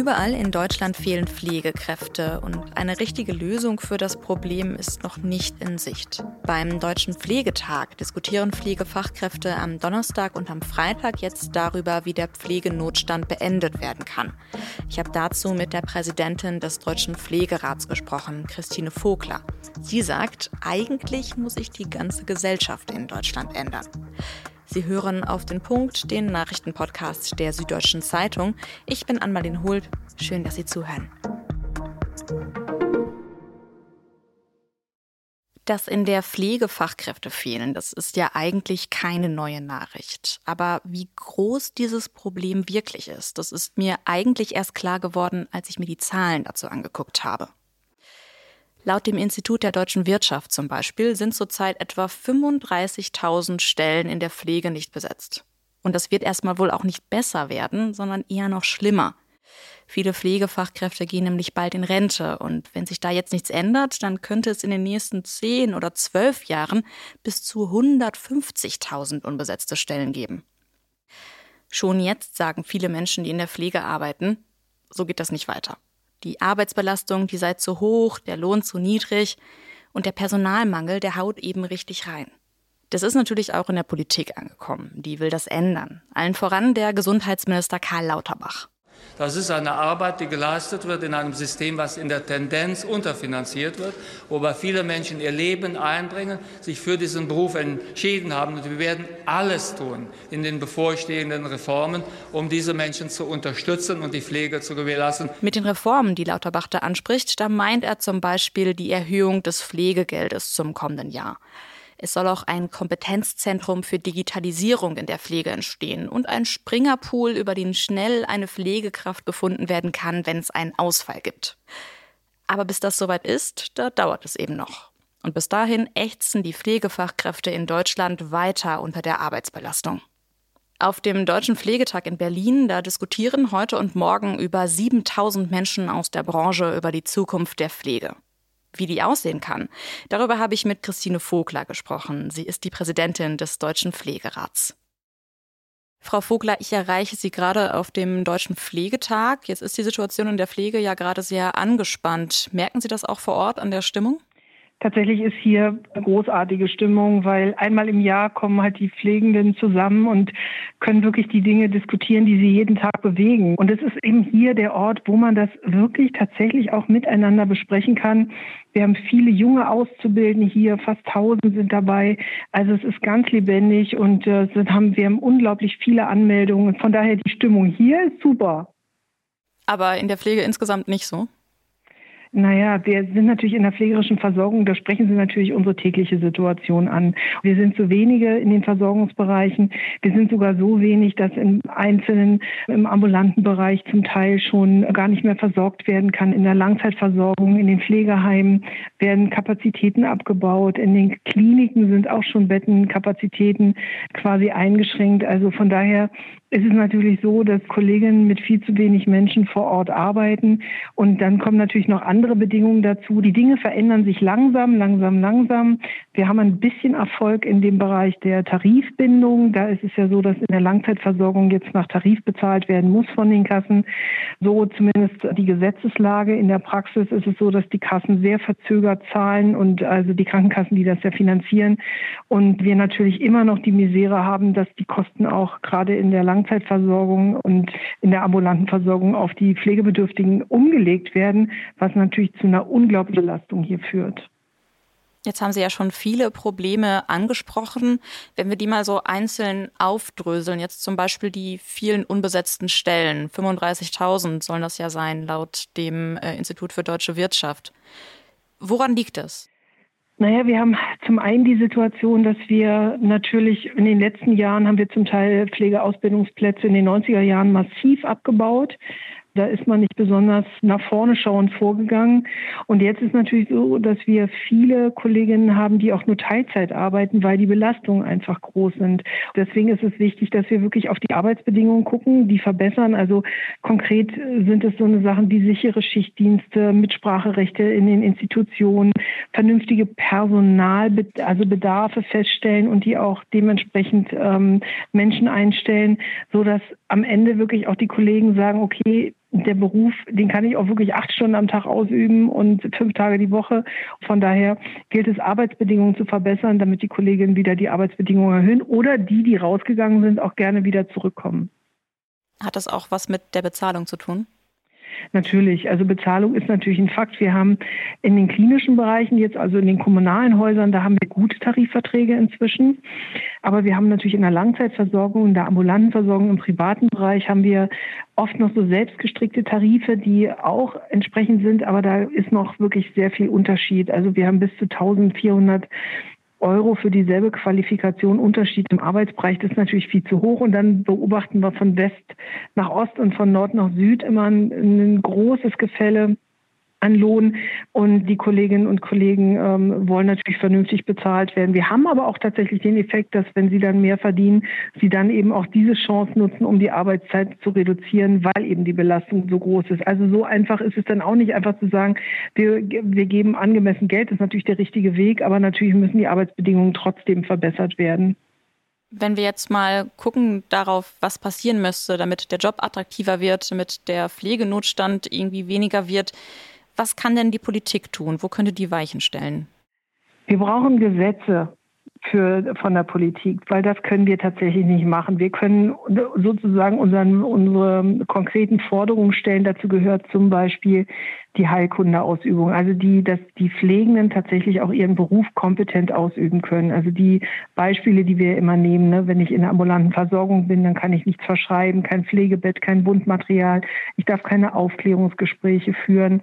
Überall in Deutschland fehlen Pflegekräfte und eine richtige Lösung für das Problem ist noch nicht in Sicht. Beim Deutschen Pflegetag diskutieren Pflegefachkräfte am Donnerstag und am Freitag jetzt darüber, wie der Pflegenotstand beendet werden kann. Ich habe dazu mit der Präsidentin des Deutschen Pflegerats gesprochen, Christine Vogler. Sie sagt, eigentlich muss sich die ganze Gesellschaft in Deutschland ändern. Sie hören auf den Punkt den Nachrichtenpodcast der Süddeutschen Zeitung. Ich bin Anmalin Hult. Schön, dass Sie zuhören. Dass in der Pflege Fachkräfte fehlen, das ist ja eigentlich keine neue Nachricht. Aber wie groß dieses Problem wirklich ist, das ist mir eigentlich erst klar geworden, als ich mir die Zahlen dazu angeguckt habe. Laut dem Institut der deutschen Wirtschaft zum Beispiel sind zurzeit etwa 35.000 Stellen in der Pflege nicht besetzt. Und das wird erstmal wohl auch nicht besser werden, sondern eher noch schlimmer. Viele Pflegefachkräfte gehen nämlich bald in Rente und wenn sich da jetzt nichts ändert, dann könnte es in den nächsten 10 oder 12 Jahren bis zu 150.000 unbesetzte Stellen geben. Schon jetzt sagen viele Menschen, die in der Pflege arbeiten, so geht das nicht weiter. Die Arbeitsbelastung, die sei zu hoch, der Lohn zu niedrig und der Personalmangel, der haut eben richtig rein. Das ist natürlich auch in der Politik angekommen. Die will das ändern. Allen voran der Gesundheitsminister Karl Lauterbach. Das ist eine Arbeit, die geleistet wird in einem System, was in der Tendenz unterfinanziert wird, wobei viele Menschen ihr Leben einbringen, sich für diesen Beruf entschieden haben. Und wir werden alles tun in den bevorstehenden Reformen, um diese Menschen zu unterstützen und die Pflege zu gewährleisten. Mit den Reformen, die Lauterbach da anspricht, da meint er zum Beispiel die Erhöhung des Pflegegeldes zum kommenden Jahr. Es soll auch ein Kompetenzzentrum für Digitalisierung in der Pflege entstehen und ein Springerpool, über den schnell eine Pflegekraft gefunden werden kann, wenn es einen Ausfall gibt. Aber bis das soweit ist, da dauert es eben noch. Und bis dahin ächzen die Pflegefachkräfte in Deutschland weiter unter der Arbeitsbelastung. Auf dem Deutschen Pflegetag in Berlin, da diskutieren heute und morgen über 7000 Menschen aus der Branche über die Zukunft der Pflege wie die aussehen kann. Darüber habe ich mit Christine Vogler gesprochen. Sie ist die Präsidentin des Deutschen Pflegerats. Frau Vogler, ich erreiche Sie gerade auf dem Deutschen Pflegetag. Jetzt ist die Situation in der Pflege ja gerade sehr angespannt. Merken Sie das auch vor Ort an der Stimmung? Tatsächlich ist hier eine großartige Stimmung, weil einmal im Jahr kommen halt die Pflegenden zusammen und können wirklich die Dinge diskutieren, die sie jeden Tag bewegen. Und es ist eben hier der Ort, wo man das wirklich tatsächlich auch miteinander besprechen kann. Wir haben viele junge Auszubildende hier, fast tausend sind dabei. Also es ist ganz lebendig und äh, wir haben unglaublich viele Anmeldungen. Von daher die Stimmung hier ist super. Aber in der Pflege insgesamt nicht so? Naja, wir sind natürlich in der pflegerischen Versorgung, da sprechen Sie natürlich unsere tägliche Situation an. Wir sind zu wenige in den Versorgungsbereichen. Wir sind sogar so wenig, dass im einzelnen, im ambulanten Bereich zum Teil schon gar nicht mehr versorgt werden kann. In der Langzeitversorgung, in den Pflegeheimen werden Kapazitäten abgebaut. In den Kliniken sind auch schon Bettenkapazitäten quasi eingeschränkt. Also von daher es ist natürlich so, dass Kolleginnen mit viel zu wenig Menschen vor Ort arbeiten. Und dann kommen natürlich noch andere Bedingungen dazu. Die Dinge verändern sich langsam, langsam, langsam. Wir haben ein bisschen Erfolg in dem Bereich der Tarifbindung. Da ist es ja so, dass in der Langzeitversorgung jetzt nach Tarif bezahlt werden muss von den Kassen. So zumindest die Gesetzeslage. In der Praxis ist es so, dass die Kassen sehr verzögert zahlen und also die Krankenkassen, die das ja finanzieren. Und wir natürlich immer noch die Misere haben, dass die Kosten auch gerade in der Langzeitversorgung und in der ambulanten Versorgung auf die Pflegebedürftigen umgelegt werden, was natürlich zu einer unglaublichen Belastung hier führt. Jetzt haben Sie ja schon viele Probleme angesprochen. Wenn wir die mal so einzeln aufdröseln, jetzt zum Beispiel die vielen unbesetzten Stellen, 35.000 sollen das ja sein, laut dem äh, Institut für deutsche Wirtschaft. Woran liegt das? Naja, wir haben zum einen die Situation, dass wir natürlich in den letzten Jahren haben wir zum Teil Pflegeausbildungsplätze in den 90er Jahren massiv abgebaut. Da ist man nicht besonders nach vorne schauend vorgegangen. Und jetzt ist natürlich so, dass wir viele Kolleginnen haben, die auch nur Teilzeit arbeiten, weil die Belastungen einfach groß sind. Deswegen ist es wichtig, dass wir wirklich auf die Arbeitsbedingungen gucken, die verbessern. Also konkret sind es so eine Sachen wie sichere Schichtdienste, Mitspracherechte in den Institutionen, vernünftige Personal, also Bedarfe feststellen und die auch dementsprechend ähm, Menschen einstellen, so dass am Ende wirklich auch die Kollegen sagen, okay, der Beruf, den kann ich auch wirklich acht Stunden am Tag ausüben und fünf Tage die Woche. Von daher gilt es, Arbeitsbedingungen zu verbessern, damit die Kolleginnen wieder die Arbeitsbedingungen erhöhen oder die, die rausgegangen sind, auch gerne wieder zurückkommen. Hat das auch was mit der Bezahlung zu tun? Natürlich, also Bezahlung ist natürlich ein Fakt. Wir haben in den klinischen Bereichen jetzt, also in den kommunalen Häusern, da haben wir gute Tarifverträge inzwischen. Aber wir haben natürlich in der Langzeitversorgung, in der ambulanten Versorgung im privaten Bereich haben wir oft noch so selbstgestrickte Tarife, die auch entsprechend sind, aber da ist noch wirklich sehr viel Unterschied. Also wir haben bis zu 1400 Euro für dieselbe Qualifikation Unterschied im Arbeitsbereich, das ist natürlich viel zu hoch. Und dann beobachten wir von West nach Ost und von Nord nach Süd immer ein, ein großes Gefälle an Lohn und die Kolleginnen und Kollegen ähm, wollen natürlich vernünftig bezahlt werden. Wir haben aber auch tatsächlich den Effekt, dass wenn sie dann mehr verdienen, sie dann eben auch diese Chance nutzen, um die Arbeitszeit zu reduzieren, weil eben die Belastung so groß ist. Also so einfach ist es dann auch nicht einfach zu sagen, wir, wir geben angemessen Geld, ist natürlich der richtige Weg, aber natürlich müssen die Arbeitsbedingungen trotzdem verbessert werden. Wenn wir jetzt mal gucken darauf, was passieren müsste, damit der Job attraktiver wird, damit der Pflegenotstand irgendwie weniger wird, was kann denn die Politik tun? Wo könnte die Weichen stellen? Wir brauchen Gesetze für, von der Politik, weil das können wir tatsächlich nicht machen. Wir können sozusagen unseren, unsere konkreten Forderungen stellen. Dazu gehört zum Beispiel die Heilkundeausübung, also die, dass die Pflegenden tatsächlich auch ihren Beruf kompetent ausüben können. Also die Beispiele, die wir immer nehmen, ne, wenn ich in der ambulanten Versorgung bin, dann kann ich nichts verschreiben, kein Pflegebett, kein Bundmaterial, ich darf keine Aufklärungsgespräche führen,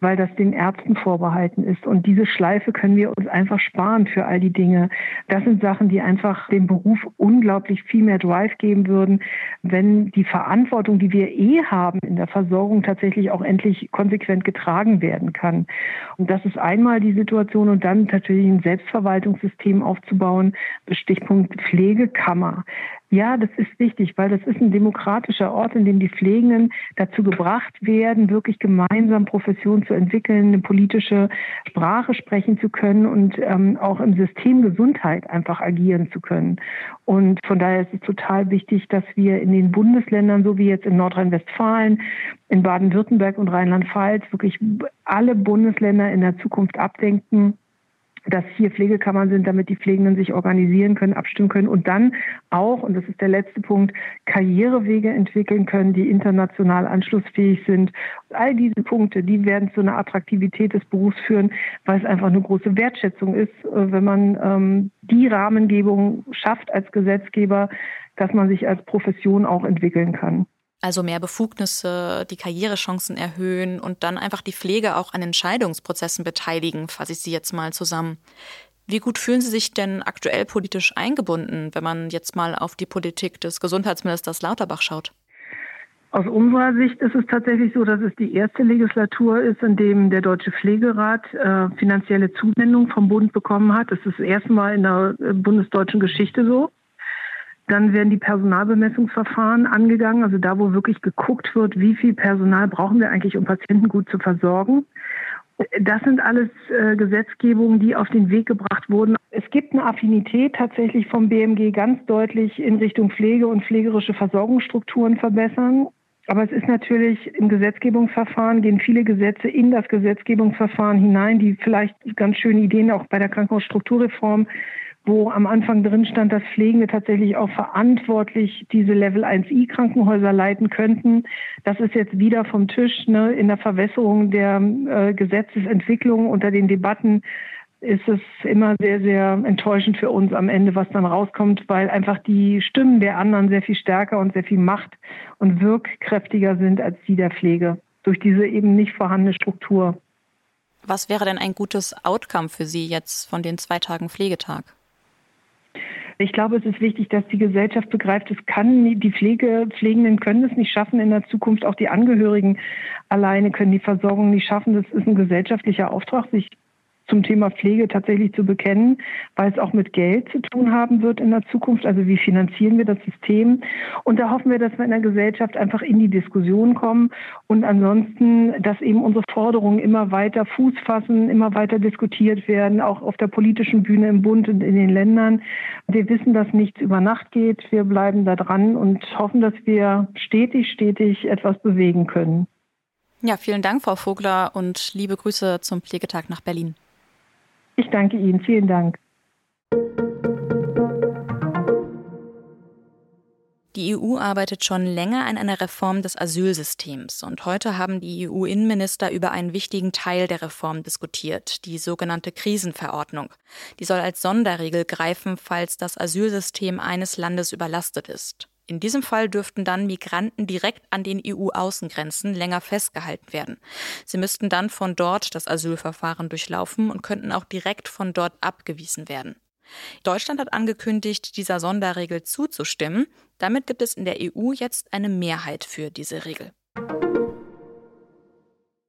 weil das den Ärzten vorbehalten ist. Und diese Schleife können wir uns einfach sparen für all die Dinge. Das sind Sachen, die einfach dem Beruf unglaublich viel mehr Drive geben würden, wenn die Verantwortung, die wir eh haben in der Versorgung, tatsächlich auch endlich konsequent getragen werden kann. Und das ist einmal die Situation und dann natürlich ein Selbstverwaltungssystem aufzubauen, Stichpunkt Pflegekammer. Ja, das ist wichtig, weil das ist ein demokratischer Ort, in dem die Pflegenden dazu gebracht werden, wirklich gemeinsam Profession zu entwickeln, eine politische Sprache sprechen zu können und ähm, auch im System Gesundheit einfach agieren zu können. Und von daher ist es total wichtig, dass wir in den Bundesländern, so wie jetzt in Nordrhein-Westfalen, in Baden-Württemberg und Rheinland-Pfalz, wirklich alle Bundesländer in der Zukunft abdenken dass hier Pflegekammern sind, damit die Pflegenden sich organisieren können, abstimmen können und dann auch, und das ist der letzte Punkt, Karrierewege entwickeln können, die international anschlussfähig sind. All diese Punkte, die werden zu einer Attraktivität des Berufs führen, weil es einfach eine große Wertschätzung ist, äh, wenn man ähm, die Rahmengebung schafft als Gesetzgeber, dass man sich als Profession auch entwickeln kann. Also mehr Befugnisse, die Karrierechancen erhöhen und dann einfach die Pflege auch an Entscheidungsprozessen beteiligen, fasse ich Sie jetzt mal zusammen. Wie gut fühlen Sie sich denn aktuell politisch eingebunden, wenn man jetzt mal auf die Politik des Gesundheitsministers Lauterbach schaut? Aus unserer Sicht ist es tatsächlich so, dass es die erste Legislatur ist, in dem der Deutsche Pflegerat äh, finanzielle Zuwendung vom Bund bekommen hat. Das ist das erste Mal in der äh, bundesdeutschen Geschichte so. Dann werden die Personalbemessungsverfahren angegangen, also da, wo wirklich geguckt wird, wie viel Personal brauchen wir eigentlich, um Patienten gut zu versorgen. Das sind alles äh, Gesetzgebungen, die auf den Weg gebracht wurden. Es gibt eine Affinität tatsächlich vom BMG ganz deutlich in Richtung Pflege und pflegerische Versorgungsstrukturen verbessern. Aber es ist natürlich im Gesetzgebungsverfahren gehen viele Gesetze in das Gesetzgebungsverfahren hinein, die vielleicht ganz schöne Ideen auch bei der Krankenhausstrukturreform wo am Anfang drin stand, dass Pflegende tatsächlich auch verantwortlich diese Level 1i Krankenhäuser leiten könnten. Das ist jetzt wieder vom Tisch ne, in der Verwässerung der äh, Gesetzesentwicklung unter den Debatten ist es immer sehr, sehr enttäuschend für uns am Ende, was dann rauskommt, weil einfach die Stimmen der anderen sehr viel stärker und sehr viel macht und wirkkräftiger sind als die der Pflege durch diese eben nicht vorhandene Struktur. Was wäre denn ein gutes Outcome für Sie jetzt von den zwei Tagen Pflegetag? Ich glaube, es ist wichtig, dass die Gesellschaft begreift, es kann die Pflege, Pflegenden können es nicht schaffen in der Zukunft, auch die Angehörigen alleine können die Versorgung nicht schaffen. Das ist ein gesellschaftlicher Auftrag, sich zum Thema Pflege tatsächlich zu bekennen, weil es auch mit Geld zu tun haben wird in der Zukunft. Also wie finanzieren wir das System? Und da hoffen wir, dass wir in der Gesellschaft einfach in die Diskussion kommen und ansonsten, dass eben unsere Forderungen immer weiter Fuß fassen, immer weiter diskutiert werden, auch auf der politischen Bühne im Bund und in den Ländern. Wir wissen, dass nichts über Nacht geht. Wir bleiben da dran und hoffen, dass wir stetig, stetig etwas bewegen können. Ja, vielen Dank, Frau Vogler, und liebe Grüße zum Pflegetag nach Berlin. Ich danke Ihnen. Vielen Dank. Die EU arbeitet schon länger an einer Reform des Asylsystems und heute haben die EU-Innenminister über einen wichtigen Teil der Reform diskutiert, die sogenannte Krisenverordnung. Die soll als Sonderregel greifen, falls das Asylsystem eines Landes überlastet ist. In diesem Fall dürften dann Migranten direkt an den EU-Außengrenzen länger festgehalten werden. Sie müssten dann von dort das Asylverfahren durchlaufen und könnten auch direkt von dort abgewiesen werden. Deutschland hat angekündigt, dieser Sonderregel zuzustimmen. Damit gibt es in der EU jetzt eine Mehrheit für diese Regel.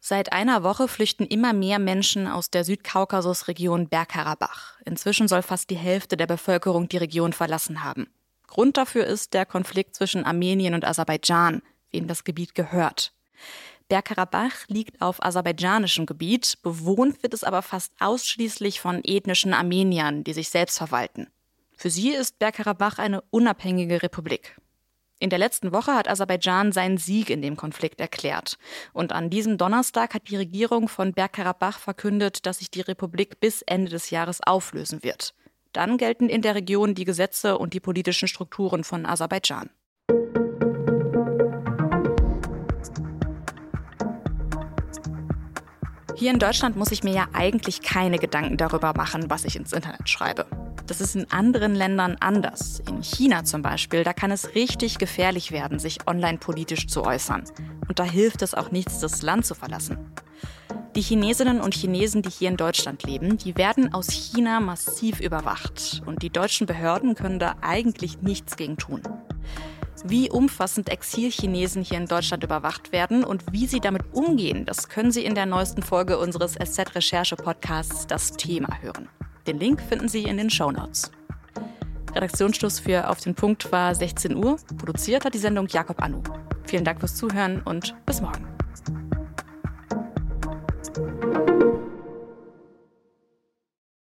Seit einer Woche flüchten immer mehr Menschen aus der Südkaukasusregion Bergkarabach. Inzwischen soll fast die Hälfte der Bevölkerung die Region verlassen haben. Grund dafür ist der Konflikt zwischen Armenien und Aserbaidschan, wem das Gebiet gehört. Bergkarabach liegt auf aserbaidschanischem Gebiet, bewohnt wird es aber fast ausschließlich von ethnischen Armeniern, die sich selbst verwalten. Für sie ist Bergkarabach eine unabhängige Republik. In der letzten Woche hat Aserbaidschan seinen Sieg in dem Konflikt erklärt. Und an diesem Donnerstag hat die Regierung von Bergkarabach verkündet, dass sich die Republik bis Ende des Jahres auflösen wird. Dann gelten in der Region die Gesetze und die politischen Strukturen von Aserbaidschan. Hier in Deutschland muss ich mir ja eigentlich keine Gedanken darüber machen, was ich ins Internet schreibe. Das ist in anderen Ländern anders. In China zum Beispiel, da kann es richtig gefährlich werden, sich online politisch zu äußern. Und da hilft es auch nichts, das Land zu verlassen. Die Chinesinnen und Chinesen, die hier in Deutschland leben, die werden aus China massiv überwacht. Und die deutschen Behörden können da eigentlich nichts gegen tun. Wie umfassend Exilchinesen hier in Deutschland überwacht werden und wie sie damit umgehen, das können Sie in der neuesten Folge unseres SZ-Recherche-Podcasts Das Thema hören. Den Link finden Sie in den Show Notes. Redaktionsschluss für Auf den Punkt war 16 Uhr. Produziert hat die Sendung Jakob Anu. Vielen Dank fürs Zuhören und bis morgen.